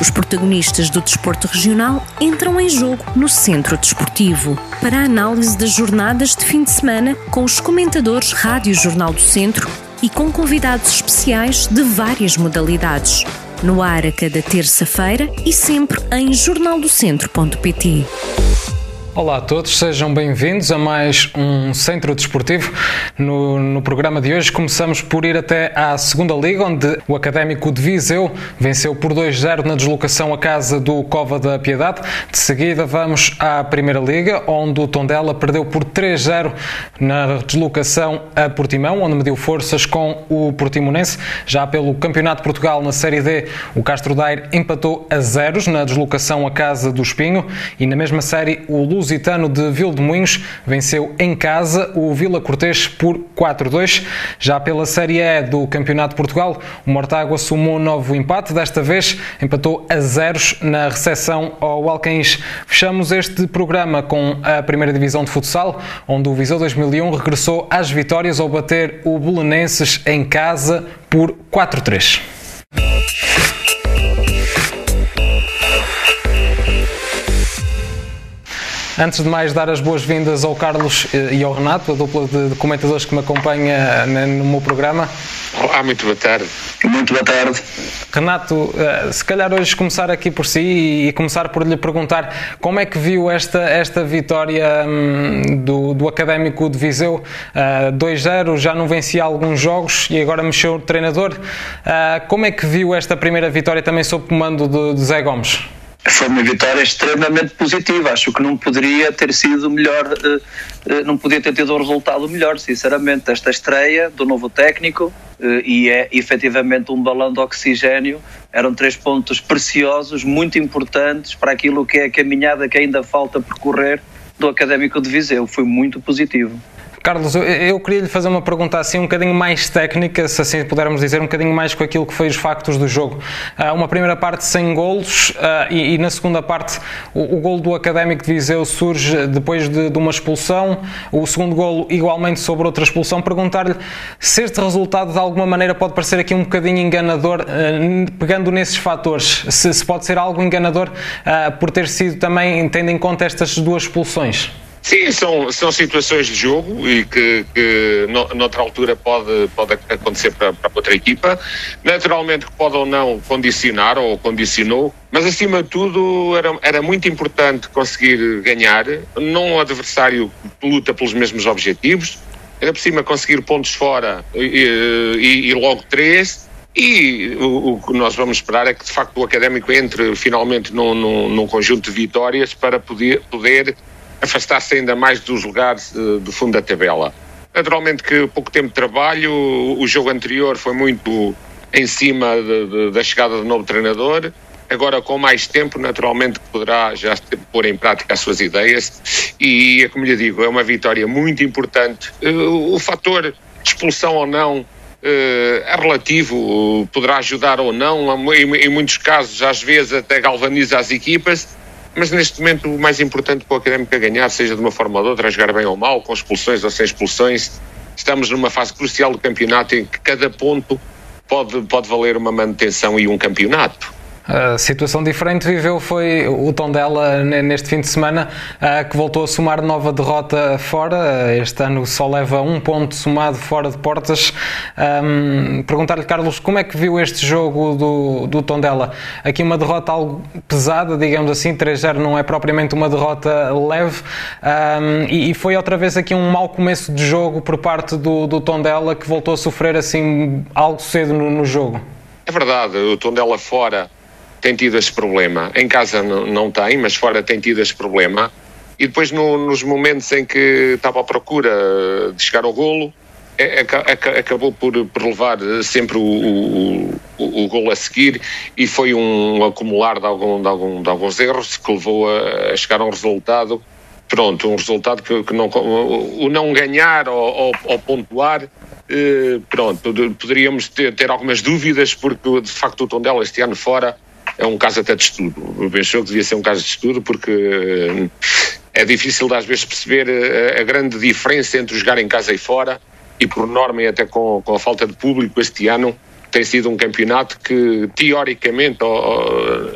Os protagonistas do desporto regional entram em jogo no Centro Desportivo para a análise das jornadas de fim de semana com os comentadores Rádio Jornal do Centro e com convidados especiais de várias modalidades. No ar a cada terça-feira e sempre em jornaldocentro.pt. Olá a todos, sejam bem-vindos a mais um Centro Desportivo. No, no, programa de hoje começamos por ir até à Segunda Liga, onde o Académico de Viseu venceu por 2-0 na deslocação à casa do Cova da Piedade. De seguida vamos à Primeira Liga, onde o Tondela perdeu por 3-0 na deslocação a Portimão, onde mediu forças com o Portimonense. Já pelo Campeonato de Portugal na Série D, o Castro Daire empatou a zeros na deslocação à casa do Espinho e na mesma série o Luz Lusitano de Vildemunhos venceu em casa o Vila Cortês por 4-2. Já pela Série E do Campeonato de Portugal, o Mortágua sumou um novo empate, desta vez empatou a zeros na recepção ao Alcaíns. Fechamos este programa com a primeira divisão de futsal, onde o Viseu 2001 regressou às vitórias ao bater o Belenenses em casa por 4-3. Antes de mais, dar as boas-vindas ao Carlos eh, e ao Renato, a dupla de comentadores que me acompanha eh, no meu programa. Olá, muito boa tarde. Muito boa tarde. Renato, eh, se calhar hoje começar aqui por si e começar por lhe perguntar como é que viu esta, esta vitória hum, do, do Académico de Viseu. 2-0, já não vencia alguns jogos e agora mexeu o treinador. como é que viu esta primeira vitória também sob comando de, de Zé Gomes? Foi uma vitória extremamente positiva. Acho que não poderia ter sido melhor, eh, eh, não podia ter tido um resultado melhor, sinceramente. Esta estreia do novo técnico eh, e é efetivamente um balão de oxigênio. Eram três pontos preciosos, muito importantes para aquilo que é a caminhada que ainda falta percorrer do Académico de Viseu. Foi muito positivo. Carlos, eu, eu queria lhe fazer uma pergunta assim um bocadinho mais técnica, se assim pudermos dizer, um bocadinho mais com aquilo que foi os factos do jogo. Uh, uma primeira parte sem golos uh, e, e, na segunda parte o, o golo do Académico de Viseu surge depois de, de uma expulsão, o segundo golo igualmente sobre outra expulsão. Perguntar-lhe se este resultado de alguma maneira pode parecer aqui um bocadinho enganador, uh, pegando nesses fatores, se, se, pode ser algo enganador por ter sido também, tendo em conta estas duas expulsões. Sim, são, são situações de jogo e que, que no, noutra altura pode, pode acontecer para, para outra equipa. Naturalmente que pode ou não condicionar ou condicionou, mas acima de tudo era, era muito importante conseguir ganhar num um adversário que luta pelos mesmos objetivos, era por cima conseguir pontos fora e, e, e logo três. E o, o, que nós vamos esperar é que de facto o académico entre finalmente num, num, num conjunto de vitórias para poder, poder afastar-se ainda mais dos lugares uh, do fundo da tabela. Naturalmente que pouco tempo de trabalho, o jogo anterior foi muito em cima de, de, da chegada do novo treinador, agora com mais tempo naturalmente poderá já pôr em prática as suas ideias e, como lhe digo, é uma vitória muito importante. Uh, o fator expulsão ou não Uh, é relativo, poderá ajudar ou não, em, muitos casos, às vezes até galvaniza as equipas, mas neste momento o mais importante para o Académico é ganhar, seja de uma forma ou de outra, a jogar bem ou mal, com expulsões ou sem expulsões. Estamos numa fase crucial do campeonato em que cada ponto pode, pode valer uma manutenção e um campeonato. A situação diferente viveu foi o tom dela neste fim de semana, que voltou a somar nova derrota fora. Este ano só leva um ponto somado fora de portas. Perguntar-lhe, Carlos, como é que viu este jogo do, do Tondela? Aqui uma derrota algo pesada, digamos assim, 3-0 não é propriamente uma derrota leve. E, foi outra vez aqui um mau começo de jogo por parte do, do Tondela que voltou a sofrer assim algo cedo no, no jogo. É verdade, o Tondela fora tem tido esse problema. Em casa não, não tem, mas fora tem tido esse problema. E depois, no, nos momentos em que estava à procura de chegar ao golo, é, é, acabou por, por, levar sempre o, o, o, o, golo a seguir e foi um acumular de, algum, de, algum, de alguns erros que levou a, a, chegar a um resultado. Pronto, um resultado que, que não, o não ganhar ou, ou, ou pontuar eh, pronto, poderíamos ter, ter, algumas dúvidas, porque de facto o Tondela este ano fora é um caso até de estudo. Pensou que devia ser um caso de estudo porque eh, é difícil às vezes perceber a, eh, a grande diferença entre jogar em casa e fora e por norma e até com, com a falta de público este ano tem sido um campeonato que teoricamente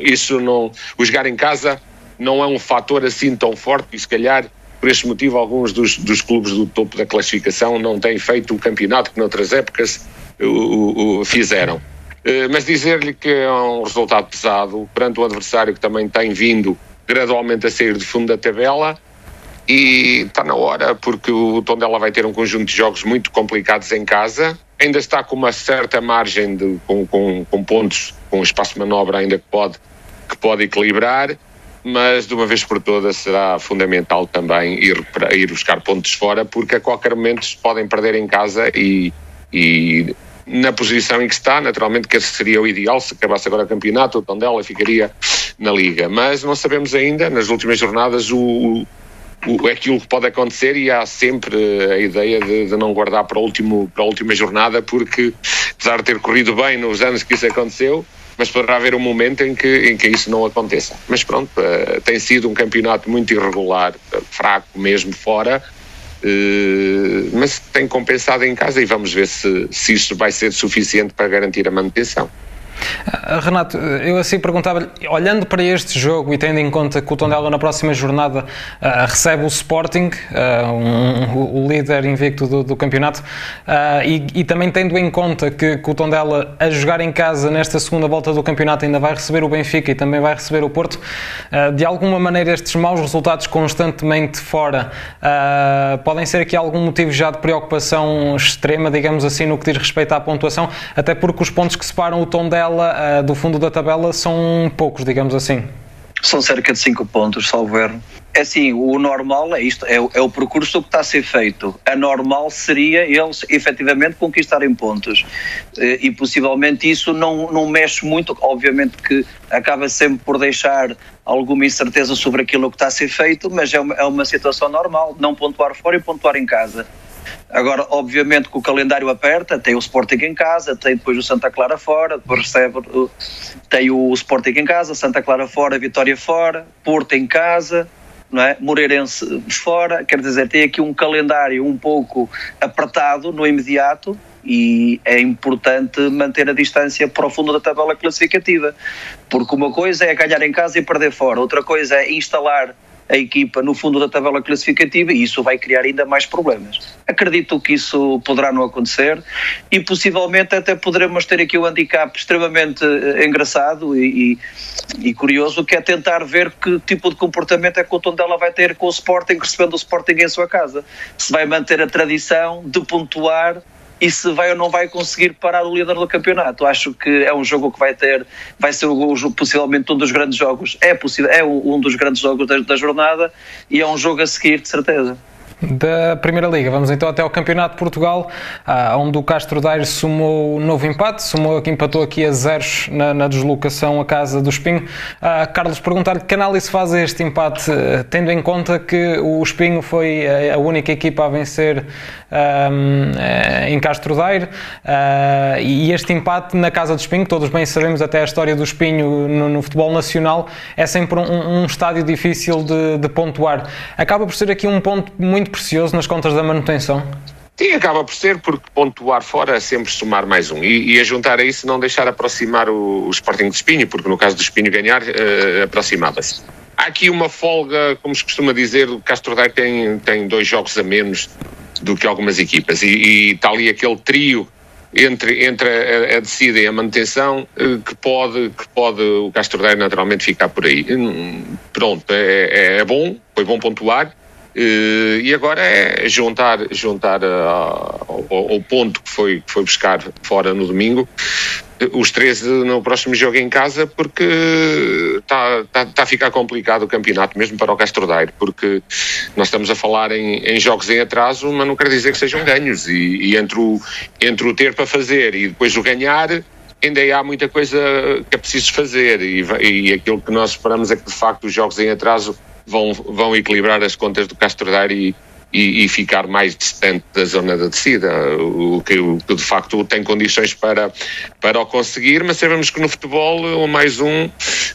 isso não o jogar em casa não é um fator assim tão forte e se calhar por este motivo alguns dos, dos clubes do topo da classificação não têm feito o campeonato que noutras épocas o, o, fizeram. Eh, mas dizer-lhe que é um resultado pesado perante um adversário que também tem vindo gradualmente a sair de fundo da tabela e está na hora porque o Tondela vai ter um conjunto de jogos muito complicados em casa. Ainda está com uma certa margem de, com, com, com pontos com espaço de manobra ainda que pode, que pode equilibrar mas de uma vez por todas será fundamental também ir, ir buscar pontos fora porque a qualquer momento podem perder em casa e, e na posição em que está, naturalmente que esse seria o ideal, se acabasse agora o campeonato, o Tondela ficaria na Liga, mas não sabemos ainda, nas últimas jornadas, o, o, aquilo que pode acontecer e há sempre a ideia de, de, não guardar para, o último, para a última jornada, porque apesar de ter corrido bem nos anos que isso aconteceu, mas poderá haver um momento em que, em que isso não aconteça. Mas pronto, uh, tem sido um campeonato muito irregular, fraco mesmo fora, Uh, mas tem compensado em casa e vamos ver se, se isso vai ser suficiente para garantir a manutenção. Ah, Renato, eu assim perguntava olhando para este jogo e tendo em conta que o Tondela na próxima jornada uh, recebe o Sporting, uh, um, o líder invicto do, do campeonato, uh, e, e, também tendo em conta que, que, o Tondela, a jogar em casa nesta segunda volta do campeonato, ainda vai receber o Benfica e também vai receber o Porto, de alguma maneira estes maus resultados constantemente fora podem ser aqui algum motivo já de preocupação extrema, digamos assim, no que diz respeito à pontuação, até porque os pontos que separam o Tondela tabela, uh, do fundo da tabela, são poucos, digamos assim. São cerca de 5 pontos, salvo erro. É assim, o normal é isto, é, é, o percurso que está a ser feito. A normal seria eles efetivamente conquistarem pontos. Eh, e possivelmente isso não, não mexe muito, obviamente que acaba sempre por deixar alguma incerteza sobre aquilo que está a ser feito, mas é uma, é uma situação normal, não pontuar fora e pontuar em casa. Agora, obviamente que o calendário aperta, tem o Sporting em casa, tem depois o Santa Clara fora, depois recebe, tem o Sporting em casa, Santa Clara fora, Vitória fora, Porto em casa, não é? Moreirense fora, quer dizer, tem aqui um calendário um pouco apertado no imediato e é importante manter a distância para o fundo da tabela classificativa, porque uma coisa é ganhar em casa e perder fora, outra coisa é instalar a equipa no fundo da tabela classificativa e isso vai criar ainda mais problemas. Acredito que isso poderá não acontecer e possivelmente até poderemos ter aqui um handicap extremamente eh, engraçado e, e, e, curioso que é tentar ver que tipo de comportamento é que o Tondela vai ter com o Sporting recebendo o Sporting em sua casa. Se vai manter a tradição de pontuar e se vai ou não vai conseguir parar o líder do campeonato. Acho que é um jogo que vai ter, vai ser possivelmente um dos grandes jogos, é possível, é um dos grandes jogos da, da jornada e é um jogo a seguir de certeza da Primeira Liga. Vamos então até ao Campeonato de Portugal, ah, onde o Castro Daire sumou um novo empate, sumou aqui, empatou aqui a zeros na, na deslocação à casa do Espinho. Ah, Carlos, perguntar-lhe que análise faz este empate, eh, tendo em conta que o Espinho foi a única equipa a vencer um, eh, em Castro Daire uh, e este empate na casa do Espinho, todos bem sabemos até a história do Espinho no, no futebol nacional, é sempre um, um estádio difícil de, de pontuar. Acaba por ser aqui um ponto muito muito precioso nas contas da manutenção? Sim, acaba por ser, porque pontuar fora é sempre somar mais um. E, e a juntar a isso não deixar aproximar o, o Sporting de Espinho, porque no caso do Espinho ganhar, uh, aproximava-se. Há aqui uma folga, como se costuma dizer, o Castro Daire tem, tem dois jogos a menos do que algumas equipas. E, e está ali aquele trio entre, entre a, a descida e a manutenção uh, que pode, que pode o Castro Daire naturalmente ficar por aí. Hum, pronto, é, é, é bom, foi bom pontuar e agora é juntar, juntar uh, ao, ao, ponto que foi, que foi buscar fora no domingo uh, os três no próximo jogo em casa porque está tá, tá a ficar complicado o campeonato mesmo para o Castro Daire porque nós estamos a falar em, em, jogos em atraso mas não quer dizer que sejam ganhos. E, e entre, o, entre o ter para fazer e depois o ganhar ainda há muita coisa que é preciso fazer. E, e aquilo que nós esperamos é que de facto os jogos em atraso vão, vão equilibrar as contas do Castro Daire e, e, e, ficar mais distante da zona da descida, o que, o que, de facto tem condições para, para o conseguir, mas sabemos que no futebol um mais um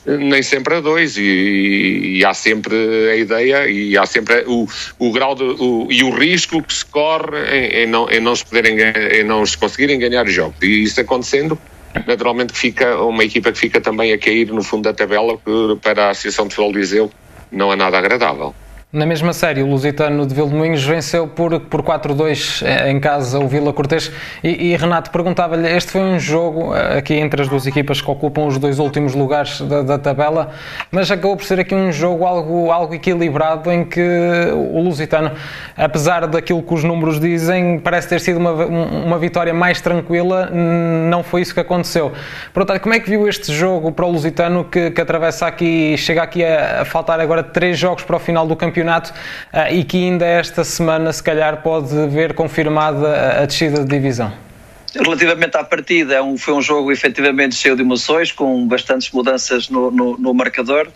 nem sempre a dois, e, e há sempre a ideia e há sempre o, o grau de, o, e o risco que se corre em, em, não, em, não se poderem, em não se conseguirem ganhar jogos. E isso acontecendo, naturalmente fica uma equipa que fica também a cair no fundo da tabela, para a Associação de Futebol de Viseu não é nada agradável. Na mesma série, o Lusitano de Vilmoinhos venceu por, por 4-2 em casa o Vila Cortês. E, e Renato, perguntava-lhe: este foi um jogo eh, aqui entre as duas equipas que ocupam os dois últimos lugares da, da, tabela, mas acabou por ser aqui um jogo algo, algo equilibrado em que o Lusitano, apesar daquilo que os números dizem, parece ter sido uma, uma vitória mais tranquila. Não foi isso que aconteceu. Portanto, como é que viu este jogo para o Lusitano que, que atravessa aqui, chega aqui a, a faltar agora três jogos para o final do campeonato? Campeonato uh, e que ainda esta semana, se calhar, pode ver confirmada a, a descida de divisão? Relativamente à partida, é foi um jogo efetivamente cheio de emoções, com bastantes mudanças no, no, no marcador,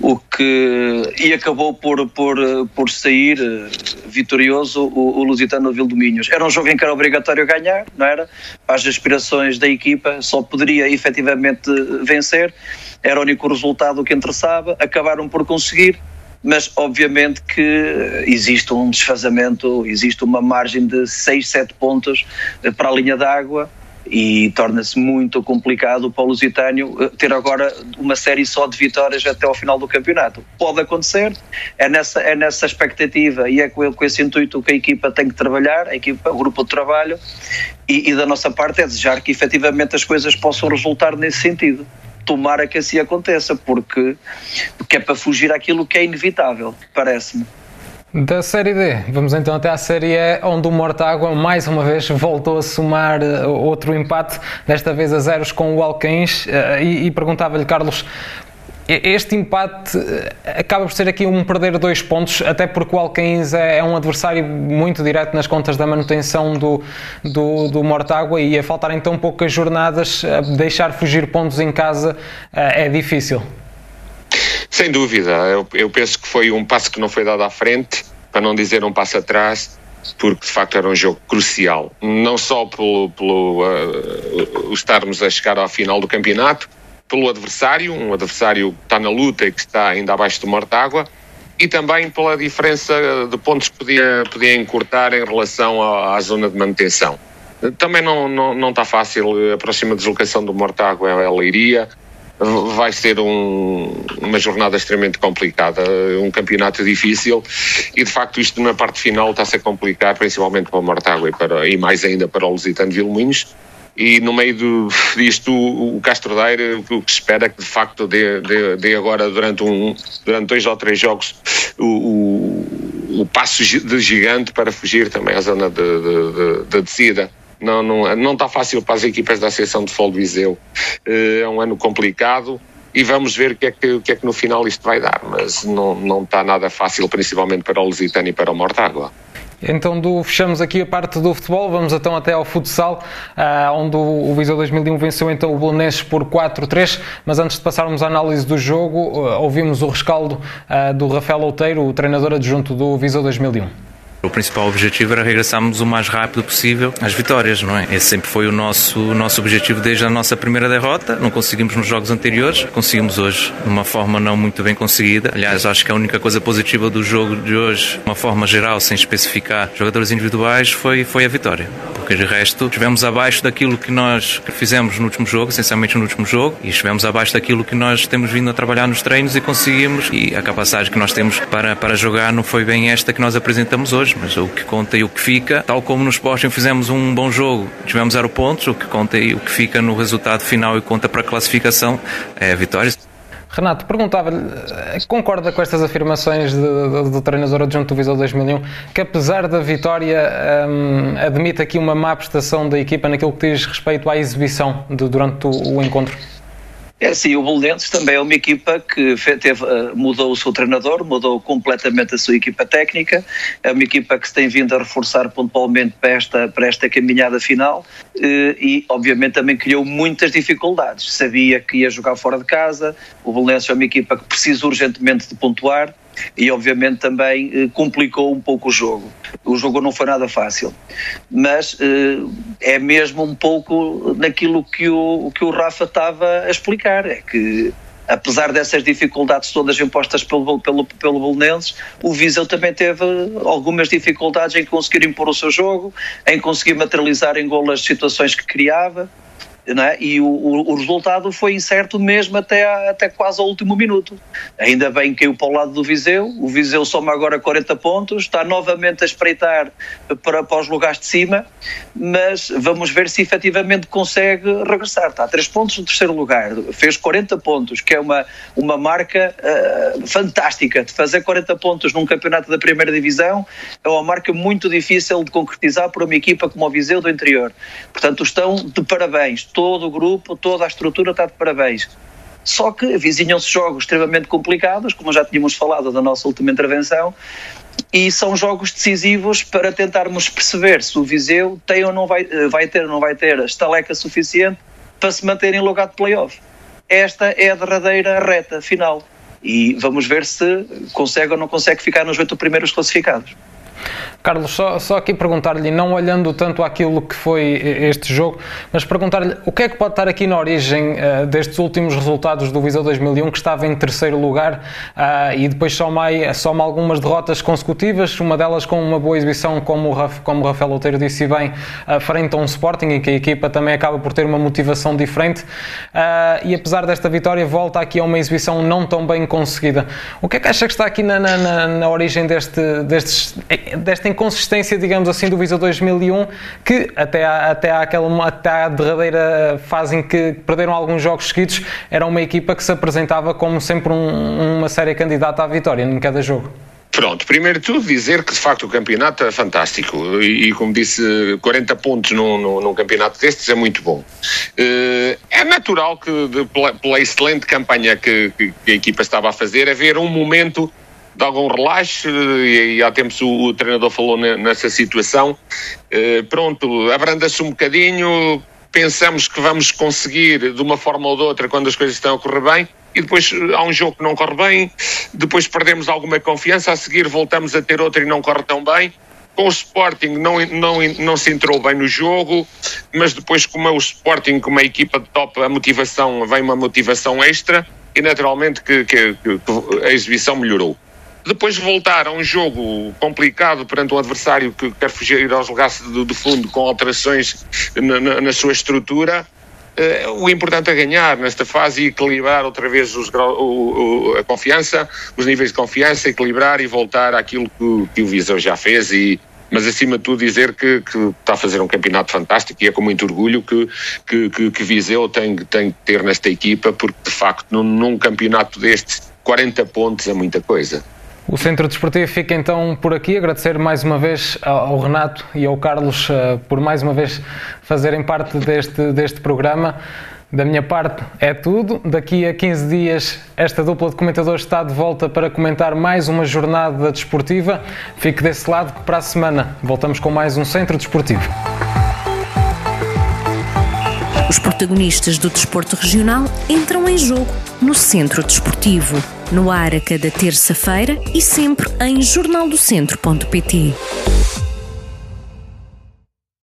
o que e acabou por, por, por sair eh, vitorioso o, o Lusitano Vildominhos. Era um jogo em que era obrigatório ganhar, não era? Para as aspirações da equipa, só poderia efetivamente vencer, era o único resultado que interessava, acabaram por conseguir, mas obviamente que existe um desfazamento, existe uma margem de 6, 7 pontos eh, para a linha d'água e torna-se muito complicado para o Lusitânio eh, ter agora uma série só de vitórias até ao final do campeonato. Pode acontecer, é nessa, é nessa expectativa e é com, com esse intuito que a equipa tem que trabalhar, a equipa, o grupo de trabalho, e, e da nossa parte é desejar que efetivamente as coisas possam resultar nesse sentido tomara que assim aconteça, porque, porque é para fugir àquilo que é inevitável, parece-me. Da Série D, vamos então até à Série E, onde o Mortágua mais uma vez voltou a somar eh, outro empate, desta vez a zeros com o Alcaíns, eh, e, e perguntava-lhe, Carlos, este empate eh, acaba por ser aqui um perder dois pontos, até porque o Alcaíns é, é um adversário muito direto nas contas da manutenção do, do, do Mortágua e a faltarem tão poucas jornadas, deixar fugir pontos em casa eh, é difícil. Sem dúvida, eu, eu penso que foi um passo que não foi dado à frente, para não dizer um passo atrás, porque de facto era um jogo crucial, não só pelo, pelo uh, estarmos a chegar ao final do campeonato, pelo adversário, um adversário que está na luta e que está ainda abaixo do Mortágua, e também pela diferença de pontos que podia, podia encurtar em relação à, à zona de manutenção. Também não, não, não está fácil, a próxima deslocação do Mortágua é a Leiria, vai ser um, uma jornada extremamente complicada, um campeonato difícil e de facto isto na parte final está a ser complicado, principalmente para o Mortágua e, para, e mais ainda para o Lusitano Vilmoinhos e no meio do, disto o, Castro Daire o que se espera é que de facto dê, dê, dê agora durante, um, durante dois ou três jogos o, o, o passo de gigante para fugir também à zona de, de, de, de descida. Não, não, não está fácil para as equipas da Associação de Futebol Viseu. Eh, é um ano complicado e vamos ver o que, é que, o que é que no final isto vai dar, mas não, não está nada fácil, principalmente para o Lusitano e para o Mortágua. Então do, fechamos aqui a parte do futebol, vamos então até ao futsal, uh, onde o, o Viseu 2001 venceu então o Belenenses por 4-3, mas antes de passarmos à análise do jogo, uh, ouvimos o rescaldo uh, do Rafael Outeiro, o treinador adjunto do Viseu 2001. O principal objetivo era regressarmos o mais rápido possível às vitórias, não é? Esse sempre foi o nosso, o nosso objetivo desde a nossa primeira derrota. Não conseguimos nos jogos anteriores, conseguimos hoje de uma forma não muito bem conseguida. Aliás, acho que a única coisa positiva do jogo de hoje, de uma forma geral, sem especificar jogadores individuais, foi, foi a vitória. Porque de resto, estivemos abaixo daquilo que nós fizemos no último jogo, essencialmente no último jogo, e estivemos abaixo daquilo que nós temos vindo a trabalhar nos treinos e conseguimos. E a capacidade que nós temos para, para jogar não foi bem esta que nós apresentamos hoje mas o que conta e o que fica, tal como no Sporting fizemos um bom jogo, tivemos zero pontos, o que conta e o que fica no resultado final e conta para a classificação é a vitória. Renato, perguntava-lhe, concorda com estas afirmações do treinador adjunto do Viseu 2001, que apesar da vitória um, admite aqui uma má prestação da equipa naquilo que diz respeito à exibição de, durante o, o encontro? É sim, o Bolonenses também é uma equipa que teve, eh, mudou o seu treinador, mudou completamente a sua equipa técnica, é uma equipa que se tem vindo a reforçar pontualmente para esta, para esta caminhada final eh, e, obviamente, também criou muitas dificuldades. Sabia que ia jogar fora de casa, o Bolonenses é uma equipa que precisa urgentemente de pontuar, e obviamente também eh, complicou um pouco o jogo. O jogo não foi nada fácil, mas eh, é mesmo um pouco naquilo que o, que o Rafa estava a explicar, é que apesar dessas dificuldades todas impostas pelo, pelo, pelo Belenenses, o Viseu também teve algumas dificuldades em conseguir impor o seu jogo, em conseguir materializar em gol as situações que criava. É? E o, o, resultado foi incerto mesmo até, até quase ao último minuto. Ainda bem que caiu para o lado do Viseu, o Viseu soma agora 40 pontos, está novamente a espreitar para, para os lugares de cima, mas vamos ver se efetivamente consegue regressar. Está a 3 pontos no terceiro lugar, fez 40 pontos, que é uma, uma marca uh, fantástica. De fazer 40 pontos num campeonato da primeira divisão é uma marca muito difícil de concretizar por uma equipa como o Viseu do interior. Portanto, estão de parabéns todo o grupo, toda a estrutura está de parabéns. Só que avizinham-se jogos extremamente complicados, como já tínhamos falado da nossa última intervenção, e são jogos decisivos para tentarmos perceber se o Viseu tem ou não vai, eh, vai ter ou não vai ter estaleca suficiente para se manter em lugar de playoff. Esta é a derradeira reta final e vamos ver se consegue ou não consegue ficar nos oito primeiros classificados. Carlos, só, só aqui perguntar-lhe, não olhando tanto aquilo que foi este jogo, mas perguntar-lhe o que é que pode estar aqui na origem uh, destes últimos resultados do Viseu 2001, que estava em terceiro lugar uh, e depois soma, soma algumas derrotas consecutivas, uma delas com uma boa exibição, como o, Raf, como o Rafael Outeiro disse bem, uh, frente a um Sporting, em que a equipa também acaba por ter uma motivação diferente e apesar desta vitória volta aqui a uma exibição não tão bem conseguida. O que é que acha que está aqui na, na, na origem deste, destes, desta inconsistência, digamos assim, do Visa 2001, que até à, até, àquela, até à derradeira fase em que perderam alguns jogos seguidos, era uma equipa que se apresentava como sempre um, uma séria candidata à vitória em cada jogo. Pronto, primeiro de tudo dizer que de facto o campeonato é fantástico e, como disse, 40 pontos num, num, num campeonato destes é muito bom. Uh, é natural que de, pela, pela, excelente campanha que, que, a equipa estava a fazer, haver um momento de algum relaxo e, e há tempos o, o treinador falou nessa situação. Uh, pronto, abranda-se um bocadinho, pensamos que vamos conseguir de uma forma ou de outra quando as coisas estão a correr bem e depois eh, há um jogo que não corre bem, depois perdemos alguma confiança, a seguir voltamos a ter outra e não corre tão bem. Com o Sporting não, não, não se entrou bem no jogo, mas depois, como é o Sporting, como é a equipa de top, a motivação, vem uma motivação extra e naturalmente que, que, que a exibição melhorou. Depois voltar a um jogo complicado perante um adversário que quer fugir aos lugares do, do fundo com alterações na, na, na sua estrutura, Uh, o importante é ganhar nesta fase e equilibrar outra vez os, o, o, a confiança, os níveis de confiança, equilibrar e voltar àquilo que, que o Viseu já fez e, mas acima de tudo dizer que, que, está a fazer um campeonato fantástico e é com muito orgulho que, que, que, que Viseu tem, tem que ter nesta equipa, porque de facto num, num campeonato destes 40 pontos é muita coisa. O Centro Desportivo fica então por aqui. Agradecer mais uma vez ao Renato e ao Carlos uh, por mais uma vez fazerem parte deste, deste programa. Da minha parte é tudo. Daqui a 15 dias, esta dupla de comentadores está de volta para comentar mais uma jornada desportiva. Fique desse lado que para a semana voltamos com mais um Centro Desportivo. Os protagonistas do desporto regional entram em jogo no Centro Desportivo no ar a cada terça-feira e sempre em jornaldocentro.pt.